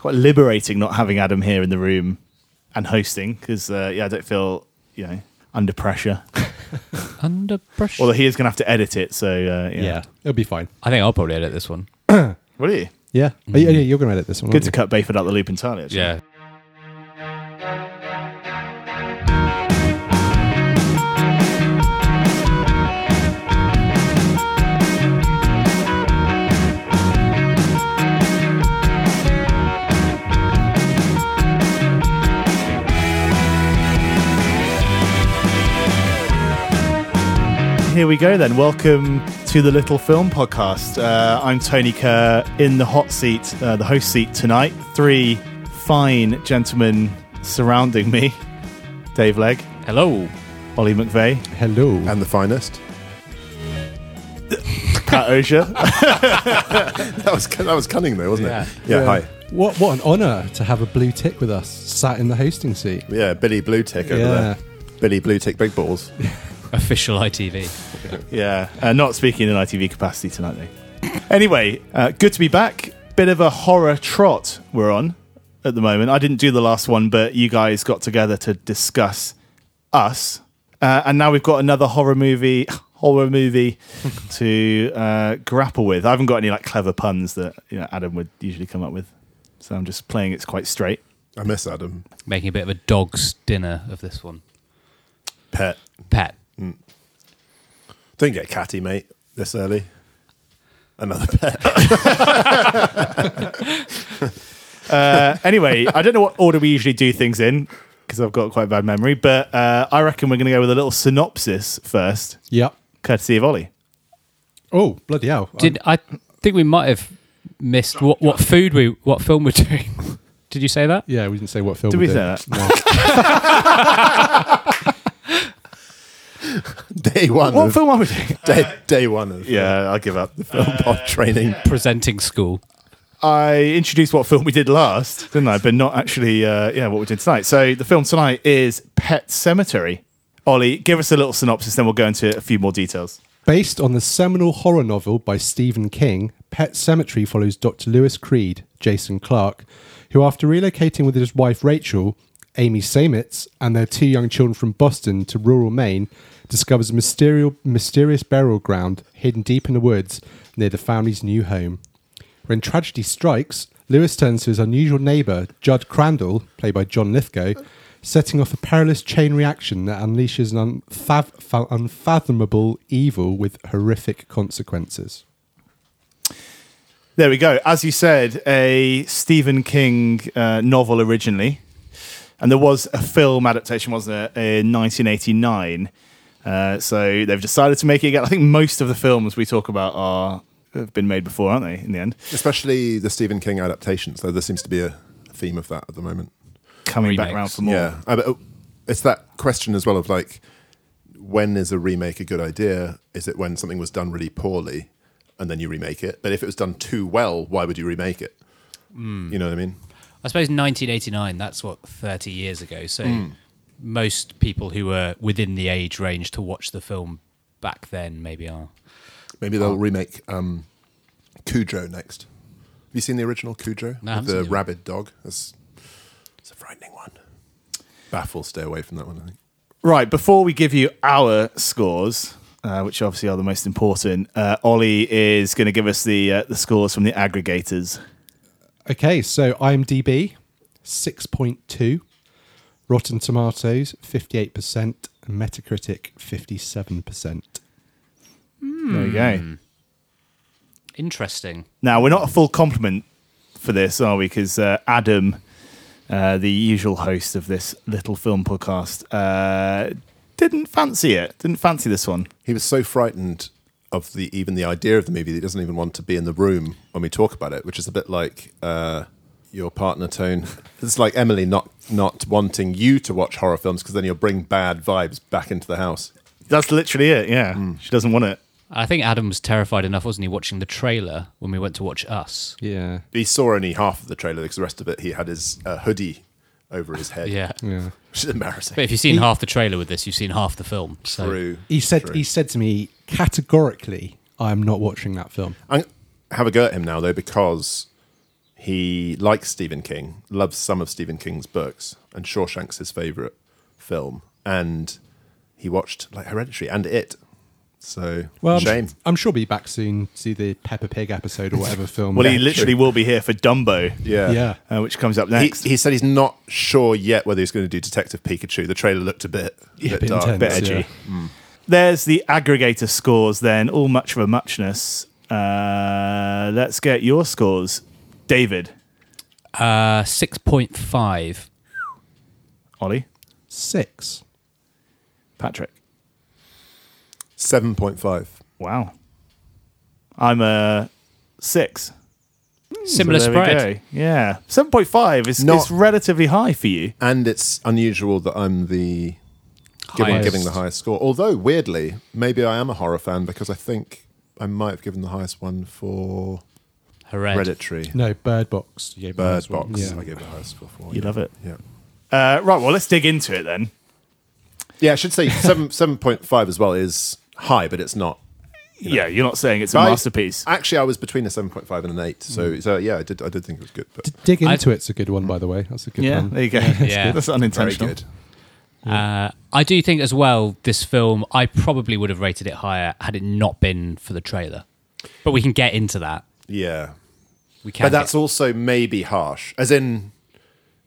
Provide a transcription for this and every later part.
quite liberating not having Adam here in the room and hosting because uh, yeah, I don't feel you know under pressure. Under pressure. Although he is going to have to edit it, so uh, yeah. Yeah, it'll be fine. I think I'll probably edit this one. What are you? Yeah, oh, yeah, yeah, you're going to edit this one. Good to aren't cut Bayford out the loop entirely. Actually. Yeah. Here we go then. Welcome to the Little Film Podcast. Uh, I'm Tony Kerr in the hot seat, uh, the host seat tonight. Three fine gentlemen surrounding me Dave Legg, Hello. Ollie McVeigh. Hello. and the finest. Pat Osher. That was that was cunning though, wasn't Yeah. it? Yeah. Hi. What what an honour to have a blue tick with us, sat in the hosting seat. Yeah, Billy Blue Tick over Yeah. there. Billy Blue Tick Big Balls. Official ITV. yeah, uh, not speaking in ITV capacity tonight, though. Anyway, uh, good to be back. Bit of a horror trot we're on at the moment. I didn't do the last one, but you guys got together to discuss us. Uh, and now we've got another horror movie horror movie to uh, grapple with. I haven't got any like clever puns that you know, Adam would usually come up with. So I'm just playing it quite straight. I miss Adam. Making a bit of a dog's dinner of this one. Pet, pet. Pat. Don't get catty, mate, this early. Another pet. Uh, anyway, I don't know what order we usually do things in because I've got quite a bad memory, but uh, I reckon we're going to go with a little synopsis first, Yep. courtesy of Ollie. Oh bloody hell! Did I think we might have missed what, what food we what film we're doing? Did you say that? yeah, we didn't say what film. Did we're we say doing. that? day one. What of, film are we doing? day, day one of Yeah, I'll give up. The film pod training. Presenting school. I introduced what film we did last, didn't I? But not actually, uh, yeah, what we did tonight. So the film tonight is Pet Sematary. Ollie, give us a little synopsis, then we'll go into a few more details. Based on the seminal horror novel by Stephen King, Pet Sematary follows Dr. Louis Creed, Jason Clarke, who, after relocating with his wife Rachel, Amy Seimetz, and their two young children from Boston to rural Maine, discovers a mysterious, burial ground hidden deep in the woods near the family's new home. When tragedy strikes, Louis turns to his unusual neighbour, Judd Crandall, played by John Lithgow, setting off a perilous chain reaction that unleashes an unfath- unfathomable evil with horrific consequences. There we go. As you said, a Stephen King uh, novel originally, and there was a film adaptation, wasn't it, in 1989. Uh, so they've decided to make it again. I think most of the films we talk about are have been made before, aren't they? In the end, Especially the Stephen King adaptations, though there seems to be a theme of that at the moment. coming back around for more. Yeah. Uh, uh, it's that question as well of like, when is a remake a good idea? Is it when something was done really poorly and then you remake it? But if it was done too well, why would you remake it? You know what I mean? I suppose 1989. That's what 30 years ago. So most people who were within the age range to watch the film back then maybe are. Maybe they'll remake um, Cujo next. Have you seen the original Cujo? No, With the rabid dog? It's, it's a frightening one. Baffle, stay away from that one, I think. Right, before we give you our scores, uh, which obviously are the most important, uh, Ollie is going to give us the uh, the scores from the aggregators. Okay, so IMDb, 6.2, Rotten Tomatoes, 58%, and Metacritic, 57%. There you go. Interesting. Now we're not a full compliment for this, are we? Because uh, Adam, uh, the usual host of this little film podcast, uh, didn't fancy it. Didn't fancy this one. He was so frightened of the even the idea of the movie that he doesn't even want to be in the room when we talk about it, which is a bit like uh, your partner tone. It's like Emily not not wanting you to watch horror films because then you'll bring bad vibes back into the house. That's literally it. Yeah, she doesn't want it. I think Adam was terrified enough, wasn't he, watching the trailer when we went to watch Us? Yeah. He saw only half of the trailer because the rest of it he had his uh, hoodie over his head. Yeah. Yeah. which is embarrassing. But if you've seen half the trailer with this, you've seen half the film. So True. He said True. he said to me categorically, I am not watching that film. I have a go at him now though because he likes Stephen King, loves some of Stephen King's books, and Shawshank's his favorite film. And he watched like Hereditary and It. So Well, I'm, shame. I'm sure he'll be back soon. To see the Peppa Pig episode or whatever film. Well, he literally will be here for Dumbo, Yeah. yeah. uh, which comes up He, next. he said he's not sure yet whether he's going to do Detective Pikachu. The trailer looked a bit, a Yeah, bit bit dark. intense, bit edgy. yeah. There's the aggregator scores then, all much of a muchness. Uh, let's get your scores. David, Uh, six point five. Ollie, Six. Patrick. 7.5. Wow. I'm a six. Similar So there spread. Yeah. 7.5 is, Not- is relatively high for you. And it's unusual that I'm the giving, Highest. giving the highest score. Although, weirdly, maybe I am a horror fan because I think I might have given the highest one for Hered. Hereditary. No, Bird Box. You gave me Bird this one. Box. Yeah. I gave the highest score for. You yeah. love it. Yeah. Uh, right, well, let's dig into it then. Yeah, I should say seven seven point five as well is high, but it's not. Yeah, you're not saying it's a I- masterpiece. Actually, I was between a seven point five and an eight. So, so yeah, I did. I did think it was good. But D- Dig I- into it's a good one, by the way. That's a good yeah, one. there you go. Yeah. That's very unintentional. good. Uh, I do think as well, this film, I probably would have rated it higher had it not been for the trailer. But we can get into that. Yeah, We can. but that's get- also maybe harsh, as in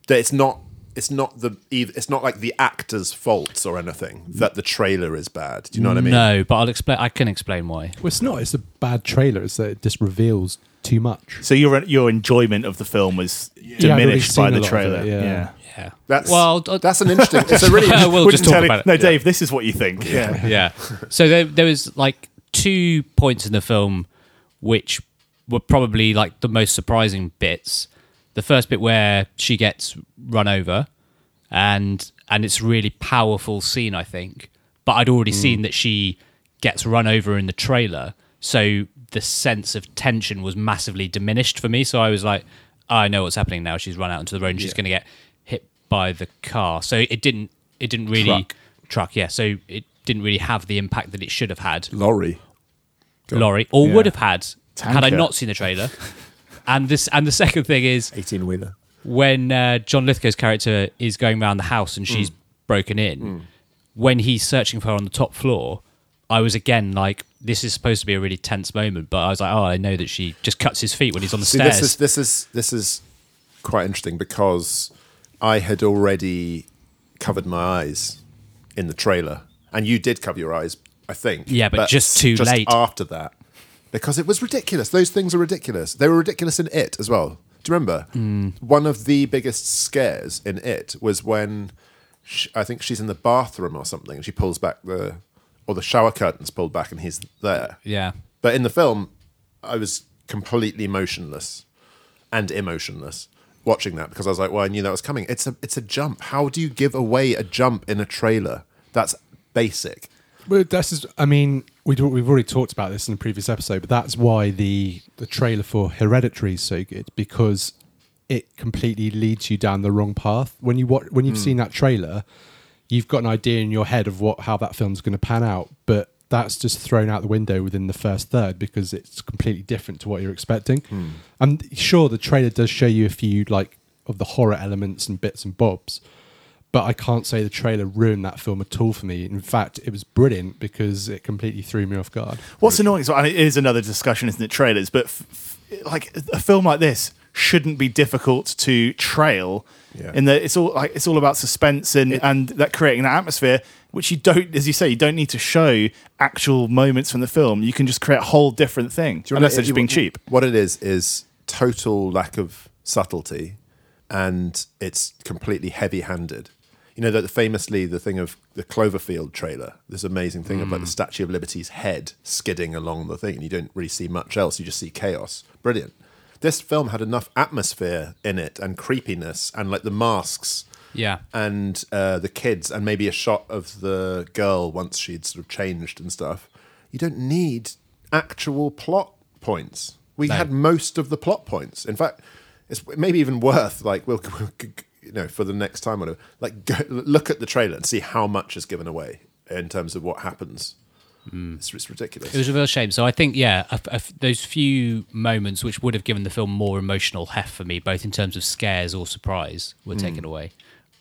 that it's not. It's not the. It's not like the actor's faults or anything that the trailer is bad. Do you know what I mean? No, but I'll explain. I can explain why. Well, it's not. It's a bad trailer. It's that it just reveals too much. So your your enjoyment of the film was I'd already diminished by the trailer. it, yeah. yeah. Yeah. That's well. uh, that's an interesting. It's a really. we'll just talk about it. No, Dave, this is what you think. Yeah. yeah. So there, there was like two points in the film which were probably like the most surprising bits. The first bit where she gets run over, and and it's a really powerful scene, I think. But I'd already mm. seen that she gets run over in the trailer, so the sense of tension was massively diminished for me. So I was like, "Oh, I know what's happening now. She's run out into the road and she's going to get hit by the car. So it didn't. It didn't really Truck. truck. Yeah. So it didn't really have the impact that it should have had. Lorry. Go. Lorry or Yeah. would have had had I not seen the trailer. and this and the second thing is Eighteen wheeler. when uh, John Lithgow's character is going around the house and she's broken in, when he's searching for her on the top floor, I was again like, this is supposed to be a really tense moment, but I was like, oh, I know that she just cuts his feet when he's on the See, stairs. this is this is this is quite interesting because I had already covered my eyes in the trailer, and you did cover your eyes, I think. Yeah, but just too just late. after that, because it was ridiculous. Those things are ridiculous. They were ridiculous in it as well. Do you remember? Hmm. One of the biggest scares in it was when sh I think she's in the bathroom or something, and she pulls back the or the shower curtains pulled back, and he's there. yeah. But in the film, I was completely motionless and emotionless watching that because I was like, well, I knew that was coming. It's a it's a jump. How do you give away a jump in a trailer? That's basic. Well, that's just, I mean, we we've already talked about this in a previous episode, but that's why the the trailer for Hereditary is so good because it completely leads you down the wrong path. When you watch, when you've hmm. seen that trailer, you've got an idea in your head of what how that film's going to pan out, but that's just thrown out the window within the first third because it's completely different to what you're expecting. Hmm. And sure, the trailer does show you a few like of the horror elements and bits and bobs, but I can't say the trailer ruined that film at all for me. In fact, it was brilliant because it completely threw me off guard. What's annoying is, and it is another discussion, isn't it? Trailers, but f- f- like a film like this shouldn't be difficult to trail. Yeah. In that it's all like it's all about suspense and and that creating that atmosphere, which you don't, as you say, you don't need to show actual moments from the film. You can just create a whole different thing, Do you unless know- they're just being cheap. What it is is total lack of subtlety, and it's completely heavy-handed. You know that famously the thing of the Cloverfield trailer, this amazing thing of like the Statue of Liberty's head skidding along the thing, and you don't really see much else. You just see chaos. Brilliant. This film had enough atmosphere in it and creepiness and like the masks Yeah. and uh, the kids and maybe a shot of the girl once she'd sort of changed and stuff. You don't need actual plot points. We No. had most of the plot points. In fact, it's maybe even worth like we'll, you know for the next time whatever like go, look at the trailer and see how much is given away in terms of what happens It's, it's ridiculous. It was a real shame. So I think, yeah, a, a, those few moments which would have given the film more emotional heft for me, both in terms of scares or surprise, were taken away.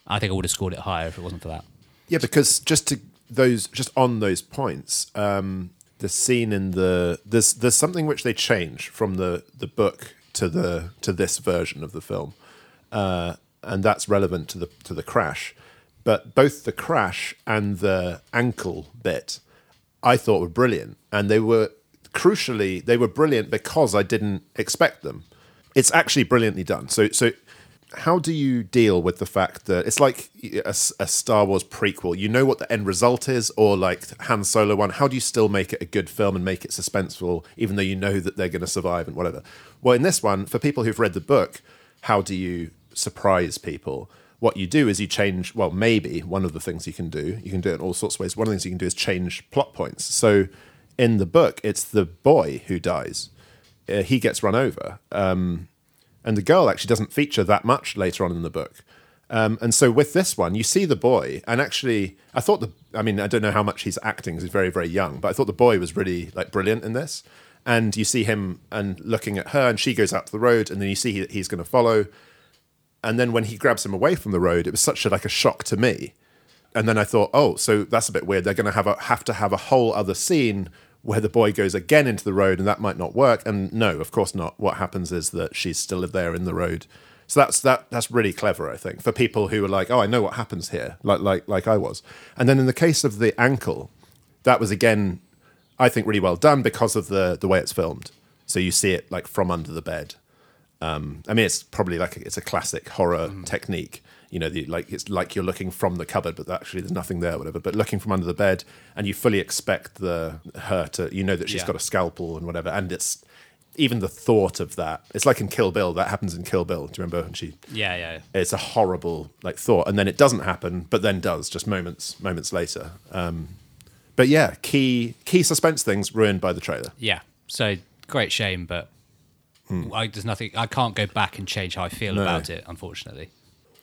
I think I would have scored it higher if it wasn't for that. Yeah, because just to those, just on those points, um, the scene in the there's there's something which they change from the the book to the to this version of the film, uh, and that's relevant to the to the crash. But both the crash and the ankle bit, I thought were brilliant, and they were crucially they were brilliant because I didn't expect them. It's actually brilliantly done. So so how do you deal with the fact that it's like a, a Star Wars prequel? You know what the end result is, or like Han Solo one. How do you still make it a good film and make it suspenseful, even though you know that they're going to survive and whatever? Well, in this one, for people who've read the book, how do you surprise people? What you do is you change. Well, maybe one of the things you can do. You can do it in all sorts of ways. One of the things you can do is change plot points. So, in the book, it's the boy who dies. Uh, he gets run over. Um, and the girl actually doesn't feature that much later on in the book. Um, and so with this one, you see the boy, and actually, I thought the, I mean, I don't know how much he's acting because he's very, very young, but I thought the boy was really like brilliant in this. And you see him and looking at her, and she goes out to the road, and then you see that he's going to follow. And then when he grabs him away from the road, it was such a like a shock to me. And then I thought, oh, so that's a bit weird. They're going to have a have to have a whole other scene where the boy goes again into the road and that might not work. And no, of course not. What happens is that she's still there in the road. So that's that that's really clever, I think, for people who are like, oh, I know what happens here, like like like I was. And then in the case of the ankle, that was again, I think, really well done because of the the way it's filmed. So you see it like from under the bed. Um, I mean, it's probably like a, it's a classic horror technique. You know, the, like it's like you're looking from the cupboard, but actually there's nothing there, whatever. But looking from under the bed, and you fully expect the her to, you know, that she's Yeah. got a scalpel and whatever, and it's even the thought of that. It's like in Kill Bill. That happens in Kill Bill. Do you remember when she? Yeah, yeah. It's a horrible like thought, and then it doesn't happen, but then does just moments moments later. Um, but yeah, key key suspense things ruined by the trailer. Yeah. So great shame, but Mm. I, there's nothing. I can't go back and change how I feel No. about it. Unfortunately.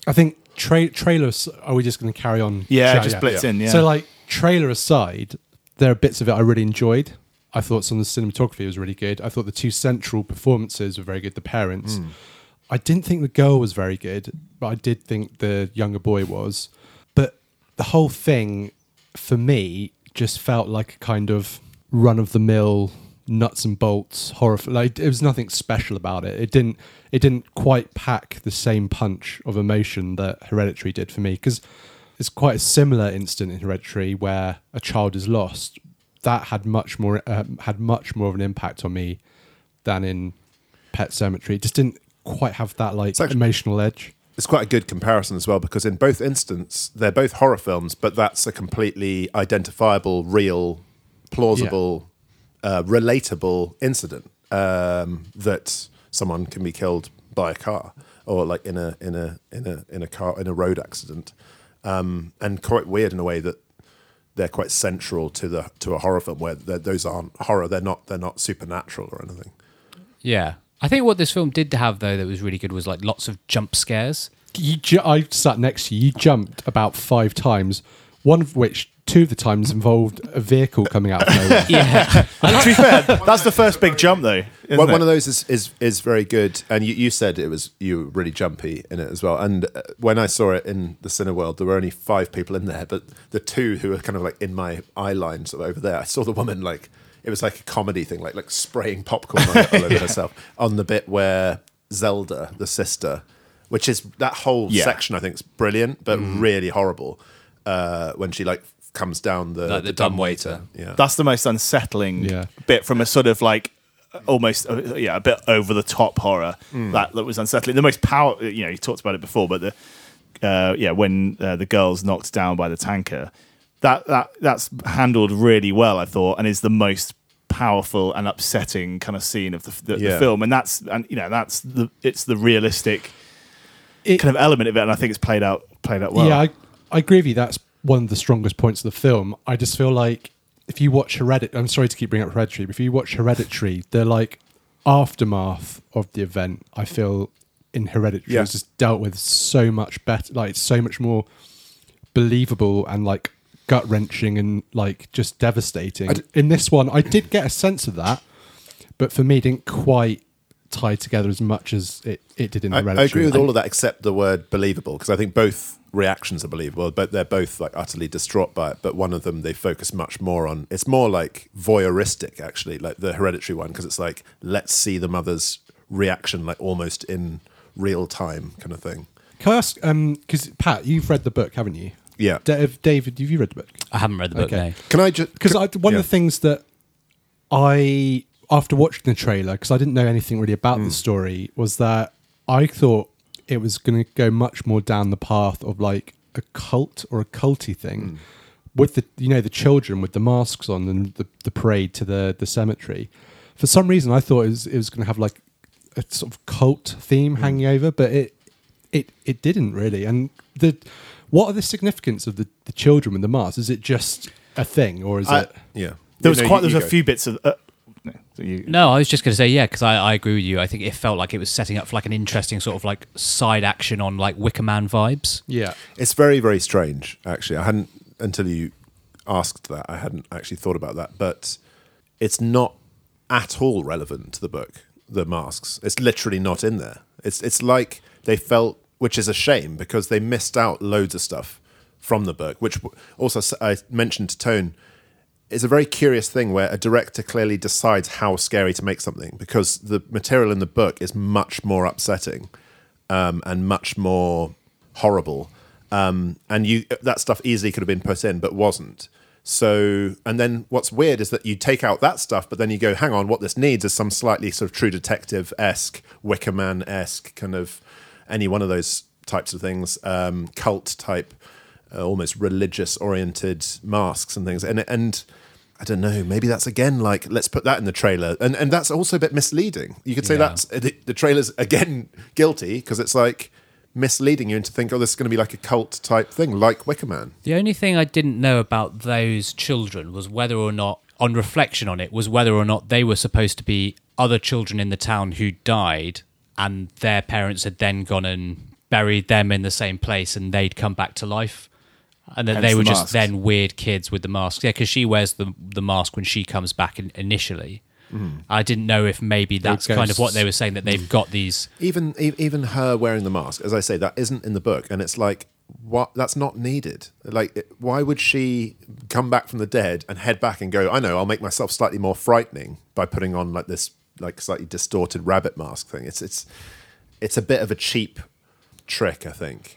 I think tra- trailers. Are we just going to carry on? Yeah, chat? just blitz in. Yeah. So, like trailer aside, there are bits of it I really enjoyed. I thought some of the cinematography was really good. I thought the two central performances were very good. The parents. Mm. I didn't think the girl was very good, but I did think the younger boy was. But the whole thing, for me, just felt like a kind of run of the mill nuts and bolts horror. Like it was nothing special about it. It didn't. It didn't quite pack the same punch of emotion that Hereditary did for me because it's quite a similar incident in Hereditary where a child is lost. That had much more um, had much more of an impact on me than in Pet Sematary. It just didn't quite have that like actually- emotional edge. it's quite a good comparison as well because in both instances they're both horror films, but that's a completely identifiable, real, plausible, uh, relatable incident um, that someone can be killed by a car or like in a in a in a in a car in a road accident, um, and quite weird in a way that they're quite central to the to a horror film where those aren't horror. They're not they're not supernatural or anything. Yeah. I think what this film did have though that was really good was like lots of jump scares. You, ju- I sat next to you. You jumped about five times. One of which, two of the times, involved a vehicle coming out of nowhere. Yeah. to be fair, that's the first big jump, though. isn't One, it? one of those is, is is very good, and you, you said it was you were really jumpy in it as well. And uh, when I saw it in the cinema world, there were only five people in there, but the two who were kind of like in my eye line, sort of over there, I saw the woman like it was like a comedy thing, like like spraying popcorn all all over herself on the bit where Zelda, the sister, which is that whole Yeah. section, I think is brilliant, but really horrible uh, when she like comes down the, Like the dumbwaiter. Yeah, That's the most unsettling Yeah. bit from a sort of like almost uh, yeah a bit over the top horror that that was unsettling. The most power, you know, you talked about it before, but the uh, yeah when uh, the girl's knocked down by the tanker, that that that's handled really well, I thought, and is the most powerful and upsetting kind of scene of the, the, Yeah. the film, and that's and you know that's the it's the realistic It- kind of element of it, and I think it's played out played out well. yeah, I, I agree with you. That's one of the strongest points of the film. I just feel like if you watch Hereditary, I'm sorry to keep bringing up Hereditary, but if you watch Hereditary, the like aftermath of the event, I feel in Hereditary Yeah. is just dealt with so much better. Like it's so much more believable and like gut wrenching and like just devastating. In this one, I did get a sense of that, but for me, it didn't quite tie together as much as it, it did in I, Hereditary. I agree with all of that except the word believable because I think both reactions are believable, but they're both like utterly distraught by it. But one of them they focus much more on. It's more like voyeuristic, actually, like the hereditary one, because it's like let's see the mother's reaction, like almost in real time, kind of thing. Can I ask? Um, because Pat, you've read the book, haven't you? Yeah. Dave, David, have you read the book? I haven't read the book. Okay. No. Can I just Because one yeah. of the things that I, after watching the trailer, because I didn't know anything really about Hmm. the story, was that I thought it was going to go much more down the path of like a cult or a culty thing. Hmm. With the you know the children with the masks on and the, the parade to the, the cemetery, for some reason I thought it was it was going to have like a sort of cult theme Hmm. hanging over, but it it it didn't really. And the what are the significance of the, the children with the masks? Is it just a thing, or is I- it? yeah. There was No, quite. you- There was a few bits of. Uh, no, so you, No, I was just going to say yeah, because I, I agree with you. I think it felt like it was setting up for like an interesting sort of like side action on like Wicker Man vibes. Yeah, It's very, very strange, actually. I hadn't, until you asked that, I hadn't actually thought about that. But it's not at all relevant to the book, the masks. It's literally not in there. It's, it's like they felt, which is a shame because they missed out loads of stuff from the book, which also I mentioned to Tone. Is a very curious thing where a director clearly decides how scary to make something because the material in the book is much more upsetting um, and much more horrible. Um, and you that stuff easily could have been put in, but wasn't. So, and then what's weird is that you take out that stuff, but then you go, hang on, what this needs is some slightly sort of True Detective esque, Wicker Man esque kind of any one of those types of things, um, cult type, uh, almost religious oriented masks and things. And and I don't know, maybe that's again like let's put that in the trailer, and and that's also a bit misleading. You could say Yeah. that's the, the trailer's again guilty because it's like misleading you into think, oh, this is going to be like a cult type thing, like Wicker Man. The only thing I didn't know about those children was whether or not, on reflection on it, was whether or not they were supposed to be other children in the town who died, and their parents had then gone and buried them in the same place, and they'd come back to life, and that Hence they the were just masks. then weird kids with the masks. Yeah, because she wears the the mask when she comes back in, initially. Mm. I didn't know if maybe that's kind of what they were saying that they've got these. Even even her wearing the mask, as I say, that isn't in the book, and it's like what that's not needed. Like, why would she come back from the dead and head back and go? I know, I'll make myself slightly more frightening by putting on like this like slightly distorted rabbit mask thing. It's it's it's a bit of a cheap trick, I think.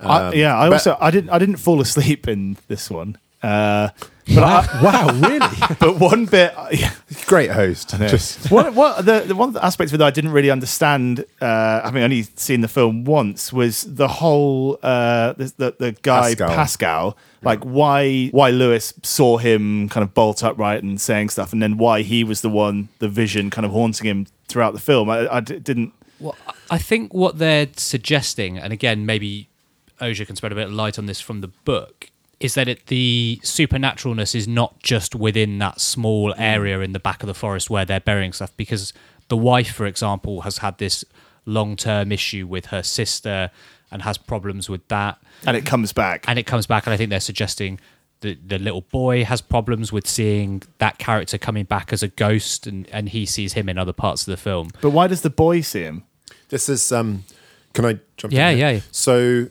I, yeah, I but- also I didn't I didn't fall asleep in this one. Uh, but I, wow, really? but one bit, yeah, Great host. Just one, one, the, the one of the aspects of it that I didn't really understand, uh, having only seen the film once, was the whole uh, the, the the guy Pascow. Pascow, like why why Louis saw him kind of bolt upright and saying stuff, and then why he was the one, the vision, kind of haunting him throughout the film. I, I d- didn't. Well, I think what they're suggesting, and again, maybe Oja can spread a bit of light on this from the book, is that it, the supernaturalness is not just within that small area in the back of the forest where they're burying stuff. Because the wife, for example, has had this long term issue with her sister and has problems with that. And it comes back. And it comes back, and I think they're suggesting that the little boy has problems with seeing that character coming back as a ghost, and, and he sees him in other parts of the film. but why does the boy see him? This is um can I jump Yeah, in here? yeah. So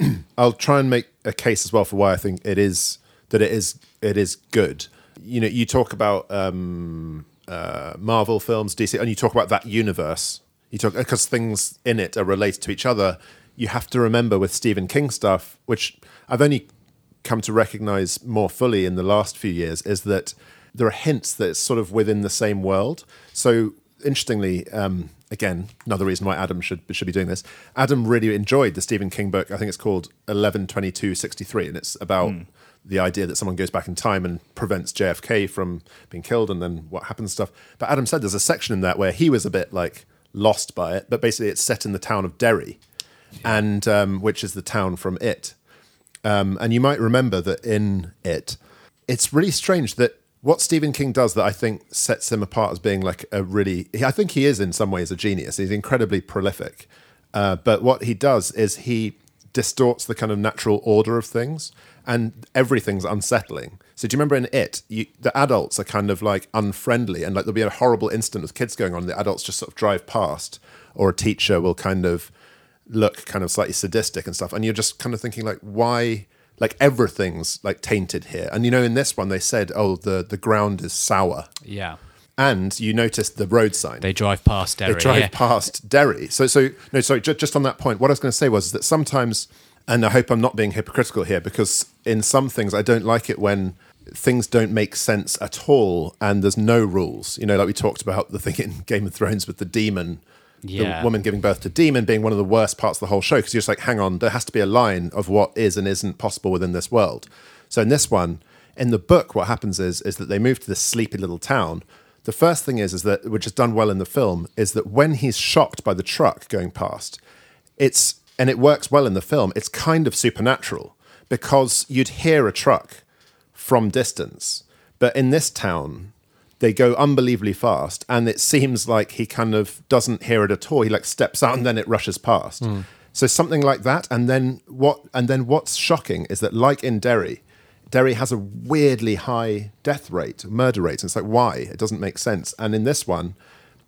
I'll try and make a case as well for why I think it is that it is it is good. You know, you talk about um uh Marvel films, DC and you talk about that universe. You talk because things in it are related to each other. You have to remember with Stephen King stuff, which I've only come to recognize more fully in the last few years is that there are hints that it's sort of within the same world. So interestingly, um, again, another reason why Adam should should be doing this. Adam really enjoyed the Stephen King book. I think it's called Eleven Twenty Two Sixty Three, and it's about the idea that someone goes back in time and prevents JFK from being killed, and then what happens stuff. But Adam said there's a section in that where he was a bit like lost by it, but basically it's set in the town of Derry, and um, which is the town from It. Um, and you might remember that in it, it's really strange that what Stephen King does that I think sets him apart as being like a really, I think he is in some ways a genius. He's incredibly prolific. Uh, but what he does is he distorts the kind of natural order of things, and everything's unsettling. So do you remember in it, you, the adults are kind of like unfriendly, and like there'll be a horrible incident with kids going on, the adults just sort of drive past, or a teacher will kind of look kind of slightly sadistic and stuff, and you're just kind of thinking like, why? Like everything's like tainted here, and you know, in this one they said, "Oh, the the ground is sour," Yeah. and you notice the road sign They drive past Derry. they drive yeah. past Derry. So, so no, sorry. Just, just on that point, what I was going to say was that sometimes, and I hope I'm not being hypocritical here, because in some things I don't like it when things don't make sense at all and there's no rules. You know, like we talked about the thing in Game of Thrones with the demon. Yeah. The woman giving birth to demon being one of the worst parts of the whole show because you're just like, hang on, there has to be a line of what is and isn't possible within this world. So in this one, in the book, what happens is is that they move to this sleepy little town. The first thing is is that which is done well in the film is that when he's shocked by the truck going past, it's and it works well in the film. It's kind of supernatural because you'd hear a truck from distance, but in this town they go unbelievably fast and it seems like he kind of doesn't hear it at all. He like steps out and then it rushes past. Hmm. So something like that and then what and then what's shocking is that like in derry derry has a weirdly high death rate murder rate and it's like why? It doesn't make sense. And in this one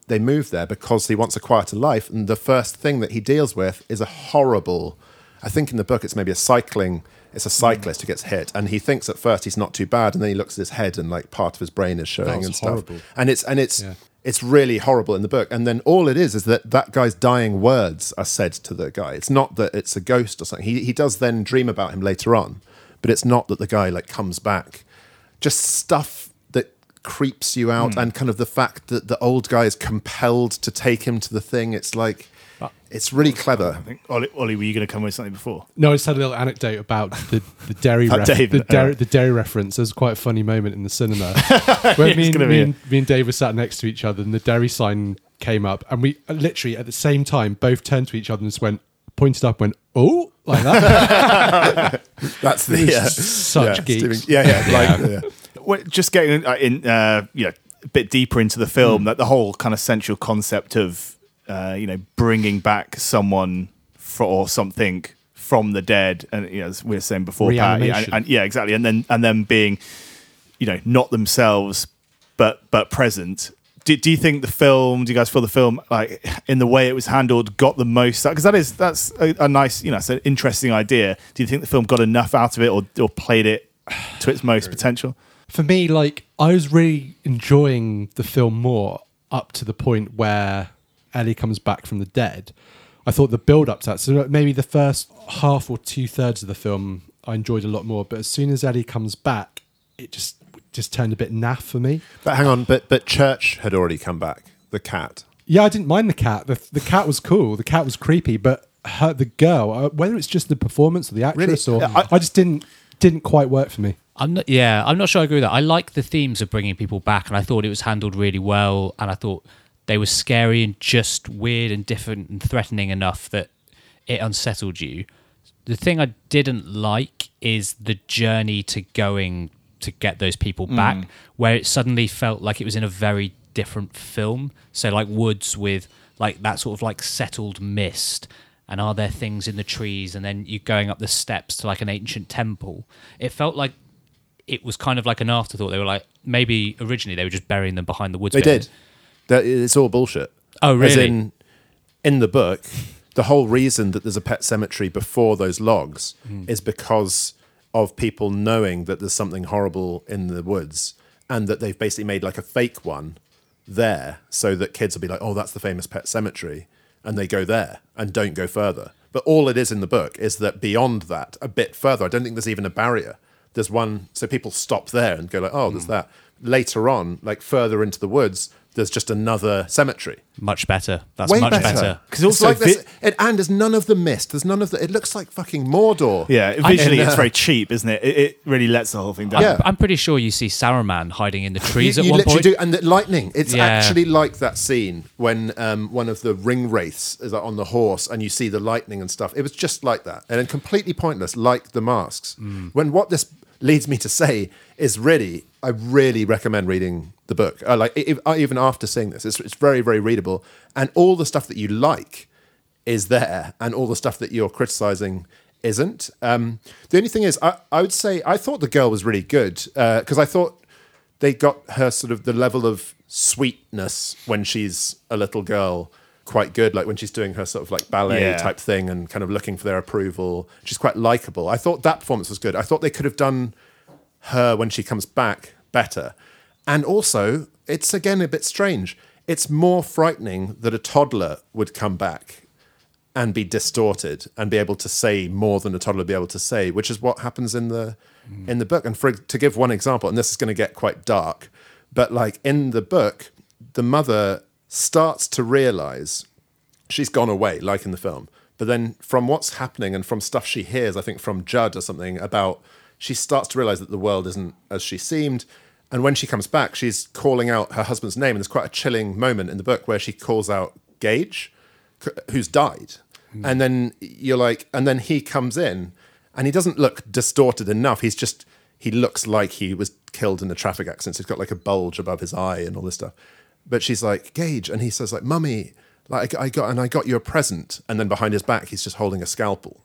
they move there because he wants a quieter life and the first thing that he deals with is a horrible i think in the book it's maybe a cycling it's a cyclist who gets hit and he thinks at first he's not too bad and then he looks at his head and like part of his brain is showing and stuff. horrible. and it's and it's Yeah. it's really horrible in the book. And then all it is is that that guy's dying words are said to the guy. It's not that it's a ghost or something. He, he does then dream about him later on but it's not that the guy like comes back. Just stuff that creeps you out hmm. and kind of the fact that the old guy is compelled to take him to the thing. It's like it's really clever I think Ollie, Ollie were you going to come with something before? No, I just had a little anecdote about the, the Derry About ref- Dave, the, Derry, alright. the Derry reference. There's quite a funny moment in the cinema where me, and, gonna me, be and, me and Dave were sat next to each other, and the Derry sign came up, and we uh, literally at the same time both turned to each other and just went, pointed up, and went, "Oh," like that. that's the It's yeah, such yeah, geeks. Stephen- yeah yeah, like, yeah. Well, just getting uh, in, uh, you know, a bit deeper into the film, that the whole kind of central concept of, uh, you know, bringing back someone for, or something from the dead, and you know, as we were saying before, Pat, yeah, and, and- yeah, exactly, and then and then being, you know, not themselves, but but present. Do, do you think the film? Do you guys feel the film, like in the way it was handled, got the most? Because that is that's a, a nice, you know, it's an interesting idea. Do you think the film got enough out of it, or or played it to its most potential? For me, like I was really enjoying the film more up to the point where Ellie comes back from the dead. I thought the build up to that, so maybe the first half or two thirds of the film, I enjoyed a lot more. But as soon as Ellie comes back, it just just turned a bit naff for me. But hang on, but but Church had already come back. The cat. Yeah, I didn't mind the cat. The, the cat was cool. The cat was creepy, but her, the girl, uh, whether it's just the performance or the actress, Really? or I, I- just didn't didn't quite work for me. I'm not. Yeah, I'm not sure I agree with that. I like the themes of bringing people back, and I thought it was handled really well. And I thought they were scary and just weird and different and threatening enough that it unsettled you. The thing I didn't like is the journey to going to get those people mm. back, where it suddenly felt like it was in a very different film. So like Woods with like that sort of like settled mist and are there things in the trees and then you're going up the steps to like an ancient temple. It felt like it was kind of like an afterthought. They were like maybe originally they were just burying them behind the woods. They bit. did. That it's all bullshit. Oh, As really? in, in the book, the whole reason that there's a pet cemetery before those logs Hmm. is because of people knowing that there's something horrible in the woods, and that they've basically made like a fake one there, so that kids will be like, "Oh, that's the famous pet cemetery," and they go there and don't go further. But all it is in the book is that beyond that, a bit further, I don't think there's even a barrier. There's one, so people stop there and go like, "Oh, there's that." Later on, like further into the woods, there's just another cemetery. Much better. That's Way much better. better. Because also like this, vi- it, and there's none of the mist. There's none of the. It looks like fucking Mordor. Yeah, visually it's uh, very cheap, isn't it? It, it really lets the whole thing down. Yeah. I'm pretty sure you see Saruman hiding in the trees you, at you one literally point. do, and the lightning. It's Yeah. actually like that scene when um, one of the ring wraiths is on the horse, and you see the lightning and stuff. It was just like that, and then completely pointless, like the masks. Mm. When what this leads me to say is really, I really recommend reading the book. Uh, like if, uh, even after seeing this, it's, it's very, very readable, and all the stuff that you like is there, and all the stuff that you're criticizing isn't. Um, the only thing is, I, I would say I thought the girl was really good because I thought they got her sort of the level of sweetness when she's a little girl quite good like when she's doing her sort of like ballet Yeah. type thing and kind of looking for their approval she's quite likable. I thought that performance was good. I thought they could have done her when she comes back better. And also it's again a bit strange. It's more frightening that a toddler would come back and be distorted and be able to say more than a toddler would be able to say, which is what happens in the mm. in the book. And for to give one example, and this is going to get quite dark, but like in the book, the mother starts to realize she's gone away, like in the film. But then from what's happening and from stuff she hears, I think from Judd or something about, she starts to realize that the world isn't as she seemed. And when she comes back, she's calling out her husband's name. And there's quite a chilling moment in the book where she calls out Gage, who's died. Hmm. And then you're like, and then he comes in and he doesn't look distorted enough. He's just, he looks like he was killed in a traffic accident. So he's got like a bulge above his eye and all this stuff. But she's like, Gage. And he says, like, Mummy, like I got, and I got you a present. And then behind his back, he's just holding a scalpel.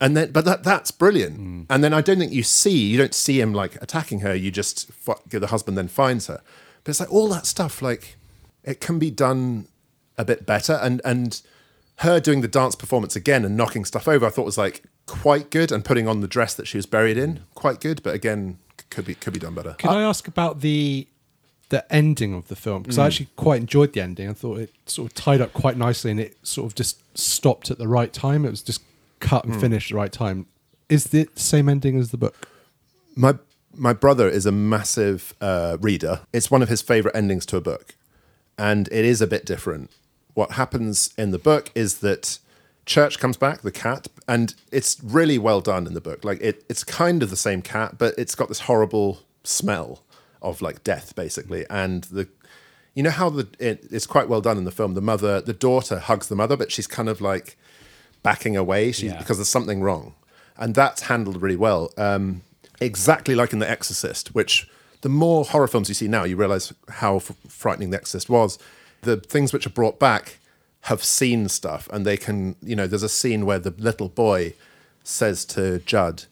And then, but that that's brilliant. Mm. And then I don't think you see, you don't see him like attacking her. You just f- the husband then finds her. But it's like all that stuff, like it can be done a bit better. And and her doing the dance performance again and knocking stuff over, I thought was like quite good. And putting on the dress that she was buried in, quite good. But again, could be could be done better. Could I ask about the the ending of the film? Because I actually quite enjoyed the ending. I thought it sort of tied up quite nicely, and it sort of just stopped at the right time. It was just cut and finished at the right time. Is the same ending as the book? My my brother is a massive uh, reader. It's one of his favorite endings to a book, and it is a bit different. What happens in the book is that Church comes back, the cat, and it's really well done in the book. Like it, it's kind of the same cat, but it's got this horrible smell of like death, basically. And the, you know how the it, it's quite well done in the film. The mother, the daughter hugs the mother, but she's kind of like backing away she, Yeah. because there's something wrong, and that's handled really well. Um, exactly like in The Exorcist, which the more horror films you see now, you realize how f- frightening The Exorcist was. The things which are brought back have seen stuff, and they can, you know, there's a scene where the little boy says to Judd,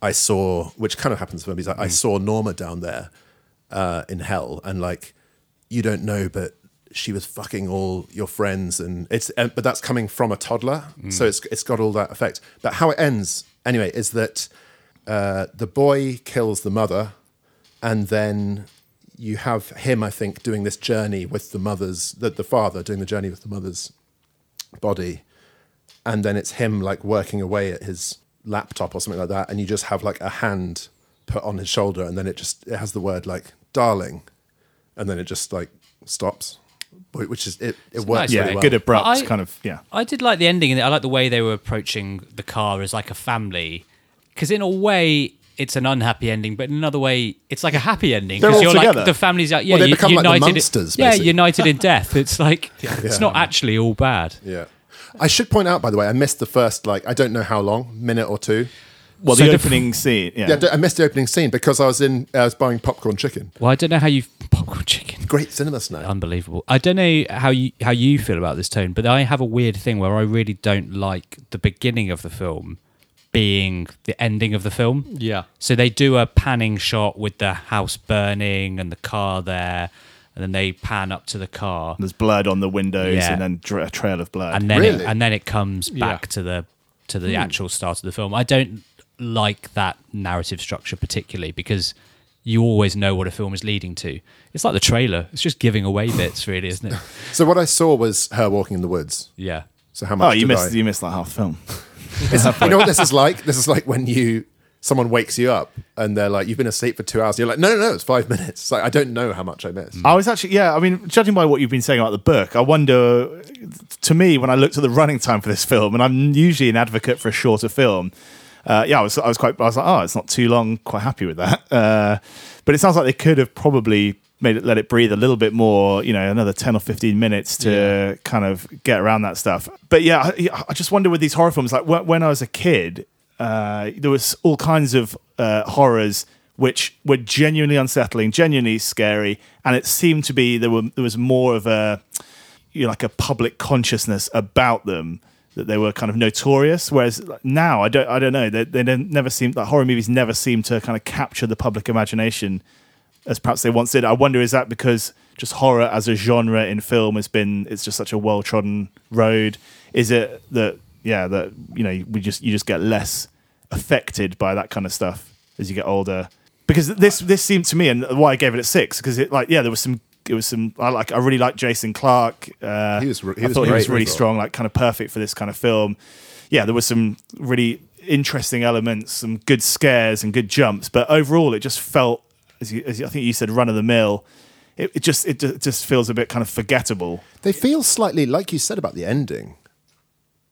I saw, which kind of happens to him. He's like, I saw Norma down there uh, in hell, and like, you don't know, but she was fucking all your friends, and it's, and, but that's coming from a toddler, so it's it's got all that effect. But how it ends, anyway, is that uh, the boy kills the mother, and then you have him, I think, doing this journey with the mother's, the, the father doing the journey with the mother's body, and then it's him like working away at his laptop or something like that, and you just have like a hand put on his shoulder, and then it just it has the word like "darling," and then it just like stops, which is it. It works nice, yeah, really well. good abrupt I- kind of yeah. I did like the ending, and I like the way they were approaching the car as like a family. Because in a way, it's an unhappy ending, but in another way, it's like a happy ending. They're Because all you're together. like the family's out. Yeah, Well, they you- become like the monsters, yeah, basically. united in death. It's like it's not actually all bad. Yeah. I should point out, by the way, I missed the first like I don't know how long minute or two. Well, So the the- opening scene, yeah. Yeah, I missed the opening scene because I was in. Uh, I was buying popcorn chicken. Well, I don't know how you popcorn chicken. Great cinemas now. Unbelievable. I don't know how you how you feel about this tone, but I have a weird thing where I really don't like the beginning of the film being the ending of the film. Yeah. So they do a panning shot with the house burning and the car there, and then they pan up to the car, There's blood on the windows Yeah. and then dra- a trail of blood. and then Really? it, and then it comes Yeah. back to the to the hmm. actual start of the film. I don't like that narrative structure particularly because you always know what a film is leading to. It's like the trailer; it's just giving away bits, really, isn't it? So what I saw was her walking in the woods. Yeah. So how much? oh, you did missed I- you missed like half the film. You know what this is like? This is like when you someone wakes you up and they're like, "You've been asleep for two hours." You're like, "No, no, no, it's five minutes." It's like I don't know how much I missed. I was actually, yeah. I mean, judging by what you've been saying about the book, I wonder. To me, when I looked at the running time for this film, and I'm usually an advocate for a shorter film, uh, yeah, I was, I was quite, I was like, oh, it's not too long. Quite happy with that. Uh, but it sounds like they could have probably made it, let it breathe a little bit more. You know, another ten or fifteen minutes to kind of get around that stuff. But yeah, I, I just wonder with these horror films, like when, when I was a kid, uh, there was all kinds of uh, horrors which were genuinely unsettling, genuinely scary, and it seemed to be there were there was more of a you know, like a public consciousness about them that they were kind of notorious. Whereas now, I don't, I don't know. They, they never seem like horror movies never seem to kind of capture the public imagination as perhaps they once did. I wonder is that because just horror as a genre in film has been it's just such a well trodden road? Is it that yeah that you know we just you just get less affected by that kind of stuff as you get older? Because this this seemed to me and why I gave it a six because it like yeah there was some it was some I like I really like Jason Clarke. Uh, He was he I was thought he was really strong, like kind of perfect for this kind of film. Yeah, there was some really interesting elements, some good scares and good jumps, but overall it just felt, as, you, as I think you said, run of the mill. It, it just it just feels a bit kind of forgettable. They feel slightly like you said about the ending.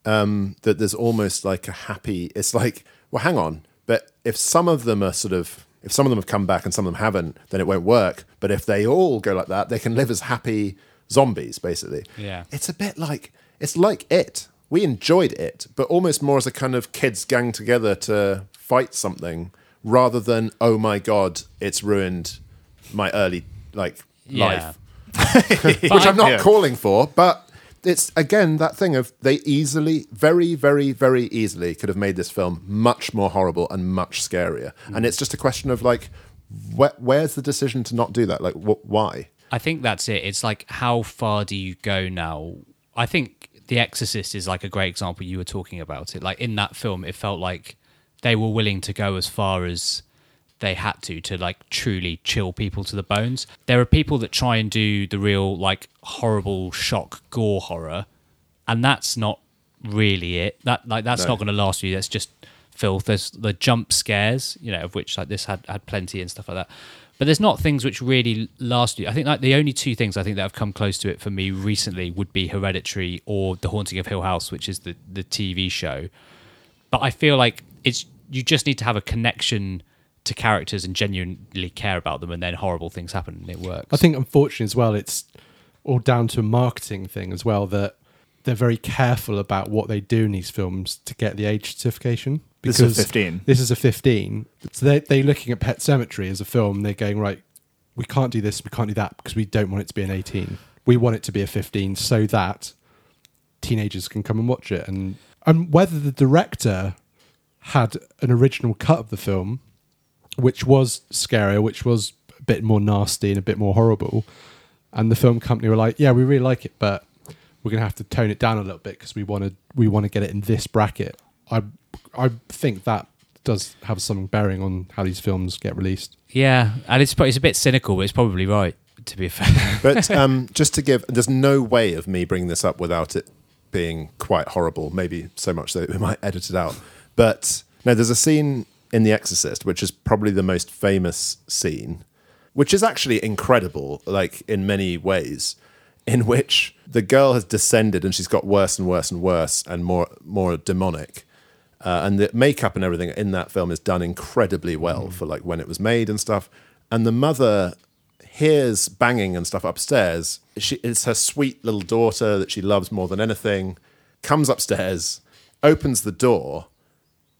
Um, that there's almost like a happy. It's like, well, hang on, but if some of them are sort of, if some of them have come back and some of them haven't, then it won't work. But if they all go like that, they can live as happy zombies, basically. Yeah. It's a bit like it's like it. We enjoyed it, but almost more as a kind of kids gang together to fight something, rather than oh my god, it's ruined my early like Yeah. life which I'm not Yeah. calling for, but it's again that thing of they easily, very, very, very easily could have made this film much more horrible and much scarier. Hmm. And it's just a question of like, wh- where's the decision to not do that? Like, wh- why? I think that's it. It's like how far do you go now? I think The Exorcist is like a great example. You were talking about it. Like in that film, it felt like they were willing to go as far as they had to to like truly chill people to the bones. There are people that try and do the real like horrible shock gore horror, and that's not really it. That like that's No. not going to last you. That's just filth. There's the jump scares, you know, of which like this had had plenty and stuff like that. But there's not things which really last you. I think like the only two things I think that have come close to it for me recently would be Hereditary or The Haunting of Hill House, which is the the TV show. But I feel like it's you just need to have a connection to characters and genuinely care about them, and then horrible things happen and it works. I think, unfortunately, as well, it's all down to a marketing thing as well that they're very careful about what they do in these films to get the age certification. This is a 15. This is a 15. So they, they're looking at Pet Sematary as a film. They're going, right, we can't do this, we can't do that because we don't want it to be an 18. We want it to be a 15 so that teenagers can come and watch it. And, and whether the director had an original cut of the film, which was scarier, which was a bit more nasty and a bit more horrible. And the film company were like, "Yeah, we really like it, but we're going to have to tone it down a little bit because we want to we want to get it in this bracket." I I think that does have some bearing on how these films get released. yeah, and it's it's a bit cynical, but it's probably right to be fair. But um, just to give, there's no way of me bringing this up without it being quite horrible. Maybe so much that we might edit it out. But no, there's a scene in The Exorcist, which is probably the most famous scene, which is actually incredible, like in many ways, in which the girl has descended and she's got worse and worse and worse and more more demonic. Uh, and the makeup and everything in that film is done incredibly well for like when it was made and stuff. And the mother hears banging and stuff upstairs. She, it's her sweet little daughter that she loves more than anything. Comes upstairs, opens the door,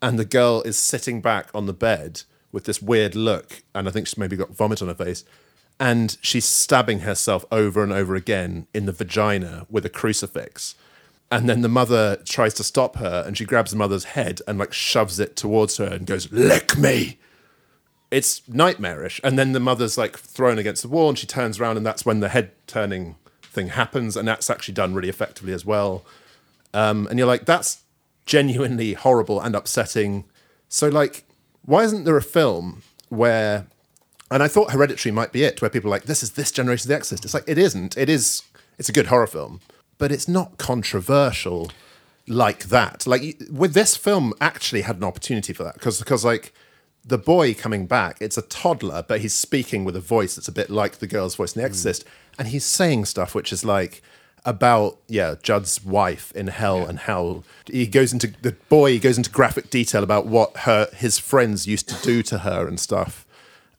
and the girl is sitting back on the bed with this weird look, and I think she's maybe got vomit on her face. And she's stabbing herself over and over again in the vagina with a crucifix. And then the mother tries to stop her, and she grabs the mother's head and like shoves it towards her and goes, "Lick me." It's nightmarish. And then the mother's like thrown against the wall, and she turns around, and that's when the head turning thing happens, and that's actually done really effectively as well. Um, and you're like, that's genuinely horrible and upsetting. So, like, why isn't there a film where, and I thought Hereditary might be it, where people are like, this is this generation's The Exorcist. It's like, it isn't. It is, it's a good horror film, but it's not controversial like that. Like, with this film, actually had an opportunity for that because, because like, the boy coming back, it's a toddler, but he's speaking with a voice that's a bit like the girl's voice in The hmm. Exorcist. And he's saying stuff which is like about, yeah, Judd's wife in hell and how he goes into the boy he goes into graphic detail about what her his friends used to do to her and stuff.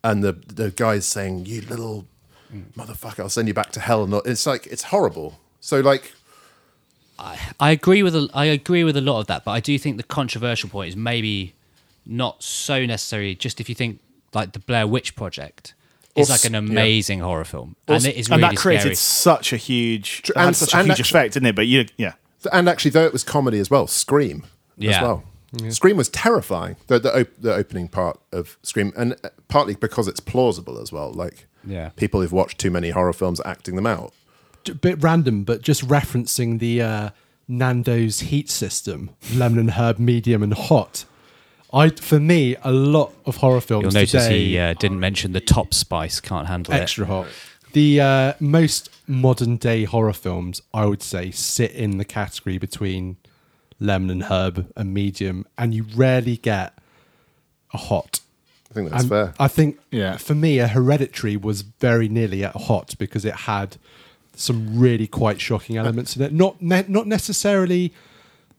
And the the guy's saying, You little motherfucker, I'll send you back to hell. And it's like it's horrible. So like I agree with a, I agree with a lot of that, but I do think the controversial point is maybe not so necessary. Just if you think like the Blair Witch Project is like an s- yeah. amazing horror film, Or- and it is and really that created scary. such a huge, Tr- had and- such a and huge actu- effect, didn't it? But you, yeah, And actually, though it was comedy as well, Scream as Yeah. well. Scream was terrifying. The the, op- the opening part of Scream, and uh, partly because it's plausible as well. Like Yeah. people who've watched too many horror films acting them out. a bit random, but just referencing the uh, Nando's heat system, lemon and herb, medium and hot. I, for me, a lot of horror films You'll notice today, he uh, didn't mention the top spice. Can't handle extra hot. The uh, most modern day horror films, I would say, sit in the category between lemon and herb and medium, and you rarely get a hot. I think that's And fair. I think Yeah. for me, a hereditary was very nearly at a hot because it had some really quite shocking elements in it. Not ne- not necessarily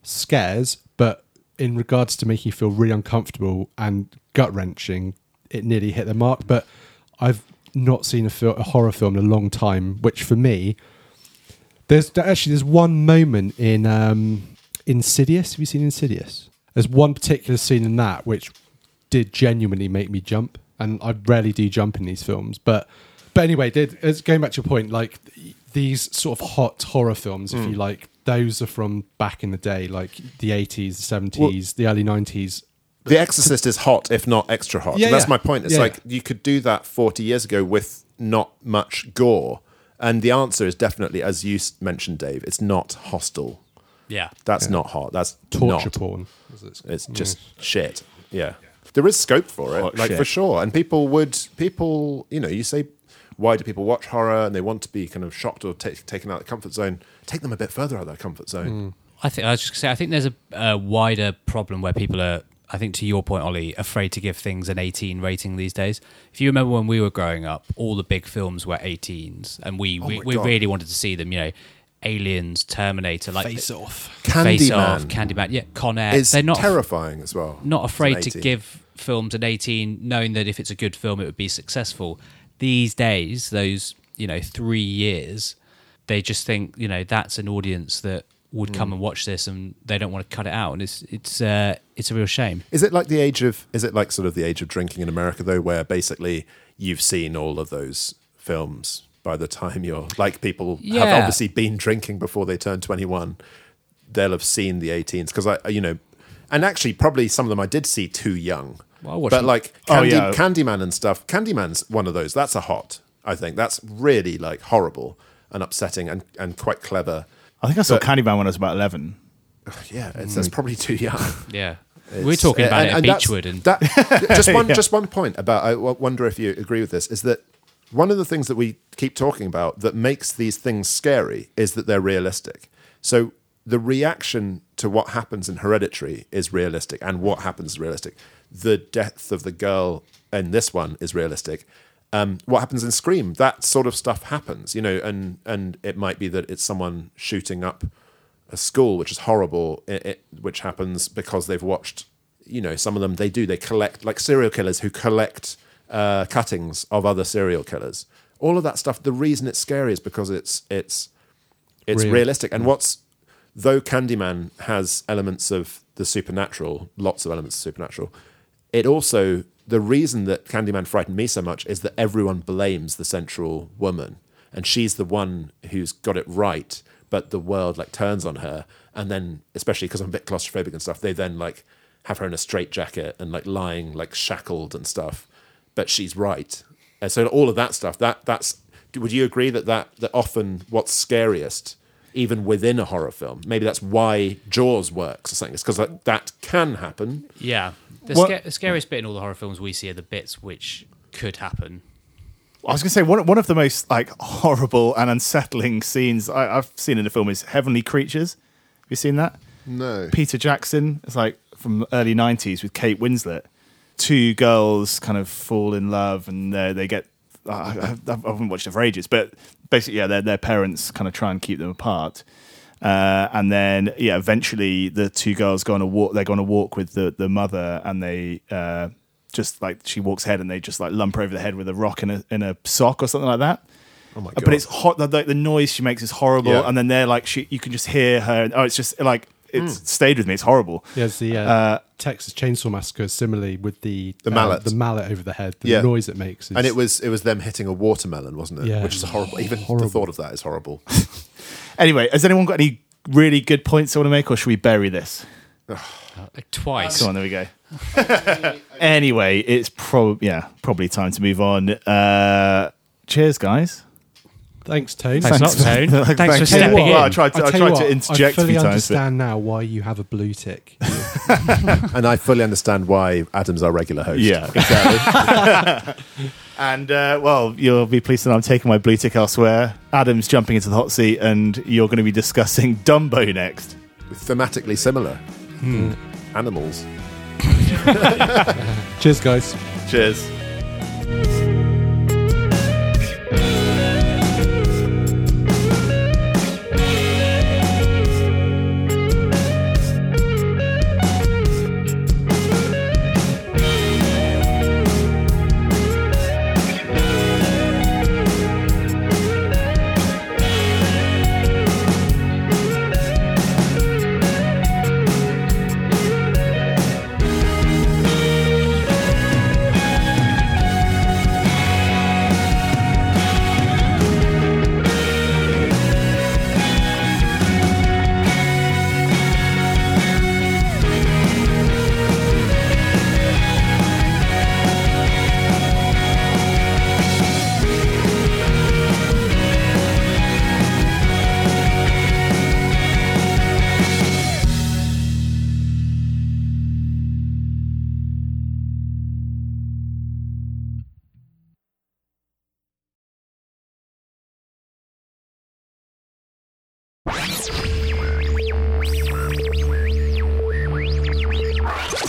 scares, but in regards to making you feel really uncomfortable and gut wrenching, it nearly hit the mark. But I've not seen a, fil- a horror film in a long time, which for me, there's actually there's one moment in um, Insidious. Have you seen Insidious? There's one particular scene in that which did genuinely make me jump, and I rarely do jump in these films. But but anyway, did it's going back to your point, like these sort of hot horror films, if you like, those are from back in the day, like the 80s, the 70s, the early 90s. The Exorcist is hot, if not extra hot. Yeah, That's yeah. my point. It's Yeah, like yeah. you could do that 40 years ago with not much gore. And the answer is definitely, as you mentioned, Dave, it's not hostile. Yeah. That's not hot. That's Torture not. porn. it's- It's just shit. Yeah. There is scope for it, Hot like shit. for sure. And people would, people, you know, you say, why do people watch horror and they want to be kind of shocked or ta taken out of the comfort zone? Take them a bit further out of their comfort zone. Hmm. I think I was just gonna say I think there's a, a wider problem where people are. I think to your point, Ollie, afraid to give things an 18 rating these days. If you remember when we were growing up, all the big films were 18s, and we oh we, we really wanted to see them. You know, Aliens, Terminator, like Face off. Face Off, Candyman Candyman, yeah, Con Air. is They're not terrifying as well. not afraid to give films an 18 knowing that if it's a good film it would be successful these days those you know three years they just think you know that's an audience that would come and watch this and they don't want to cut it out and it's it's uh, it's a real shame Is it like the age of? Is it like sort of the age of drinking in America though, where basically you've seen all of those films by the time you're like people have obviously been drinking before they turn 21. They'll have seen the 18s because I, you know, and actually probably some of them I did see too young. Well, I watched but them- like Oh, Candy, yeah. Candyman and stuff. Candyman's one of those. That's a hot. I think that's really like horrible and upsetting and and quite clever. I think I saw But- Candyman when I was about 11. Yeah, it's, that's probably too young. yeah we're talking about and- it at and beechwood and that just one just one point about I wonder if you agree with this is that one of the things that we keep talking about that makes these things scary is that they're realistic. So the reaction to what happens in Hereditary is realistic, and what happens is realistic. The death of the girl in this one is realistic. Um, what happens in Scream? That sort of stuff happens, you know, and and it might be that it's someone shooting up a school, which is horrible, it, it, which happens because they've watched, you know, some of them they do, they collect, like serial killers who collect uh, cuttings of other serial killers. All of that stuff, the reason it's scary is because it's, it's, it's Real. realistic. And what's, though Candyman has elements of the supernatural, lots of elements of supernatural, it also, the reason that Candyman frightened me so much is that everyone blames the central woman. And she's the one who's got it right, but the world like turns on her. And then, especially because I'm a bit claustrophobic and stuff, they then like have her in a straitjacket and like lying like shackled and stuff. But she's right. And so all of that stuff, that that's would you agree that that, that often what's scariest even within a horror film. Maybe that's why Jaws works or something. It's because like, that can happen. yeah the, What- sca- the scariest bit in all the horror films we see are the bits which could happen I was going to say one one of the most like horrible and unsettling scenes I, I've seen in a film is Heavenly Creatures. Have you seen that? No. Peter Jackson. It's like from the early '90s with Kate Winslet. Two girls kind of fall in love, and they they get. I, I, I haven't watched it for ages, but basically, yeah, their their parents kind of try and keep them apart. Uh, and then, yeah, eventually the two girls go on a walk. They go on a walk with the the mother, and they uh, just like she walks ahead, and they just like lump her over the head with a rock in a in a sock or something like that. Oh my Uh, god! But it's hot. The, the noise she makes is horrible, Yeah. and then they're like, she, you can just hear her. Oh, it's just like it's stayed with me. It's horrible. There's the uh, Uh, Texas Chainsaw Massacre, similarly with the The uh, mallet. the mallet over the head, the Yeah. noise it makes. Is, and it was it was them hitting a watermelon, wasn't it? Yeah. Which is horrible. Even Horrible. the thought of that is horrible. Anyway, has anyone got any really good points I want to make, or should we bury this? Twice. Come on, there we go. anyway, it's probably yeah, probably time to move on. Uh, cheers, guys. Thanks, Tone. Thanks a lot, Tone. Thanks for Thank you. stepping Well, I in. tried to, I'll I tell you tried to interject I a fully few times. but- understand now why you have a blue tick. And I fully understand why Adam's our regular host. Yeah, exactly. And uh, well, you'll be pleased that I'm taking my blue tick elsewhere. Adam's jumping into the hot seat, and you're going to be discussing Dumbo next. Thematically similar. Animals. Cheers, guys. Cheers.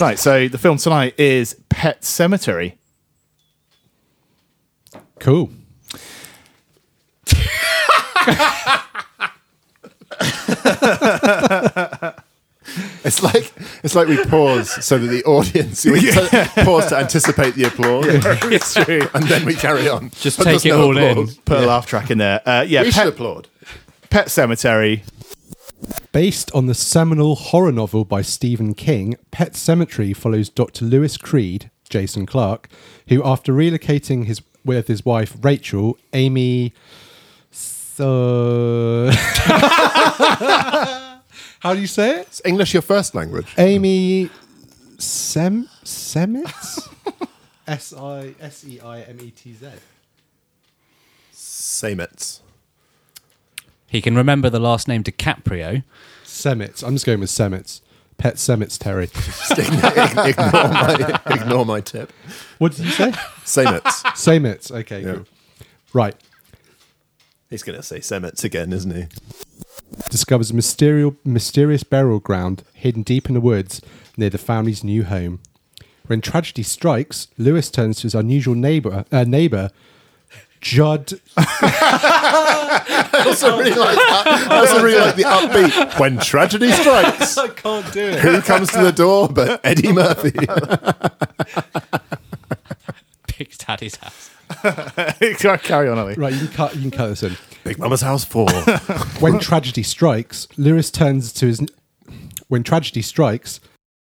Right, so the film tonight is Pet Sematary. Cool. It's like it's like we pause so that the audience we t- pause to anticipate the applause, it's true. and then we carry on. Just But take there's it no all in. applause. Put a laugh track in there. Uh, yeah, We should Pet, applaud. Pet Sematary. Based on the seminal horror novel by Stephen King, Pet Sematary follows Dr. Louis Creed, Jason Clarke, who, after relocating his with his wife Rachel, Amy. So, how do you say it? Is English your first language? Amy Sem Semitz. S I S E I M E T Z. Sametz. He can remember the last name DiCaprio. Semitz. I'm just going with Semitz. Pet Semitz Terry. Ignore, ignore my ignore my tip. What did you say? Sametz. Semitz. Okay, Yeah. cool. Right. He's going to say Semetz again, isn't he? discovers a mysterious, mysterious burial ground hidden deep in the woods near the family's new home. When tragedy strikes, Louis turns to his unusual neighbor, uh, neighbor Judd. I also really like that. I also really like the upbeat. When tragedy strikes, I can't do it. who comes to the door but Eddie Murphy? Big Daddy's house. Carry on, Ollie. Right, you can cut. You can cut this in. Big Mama's House Four. When tragedy strikes, Louis turns to his. When tragedy strikes,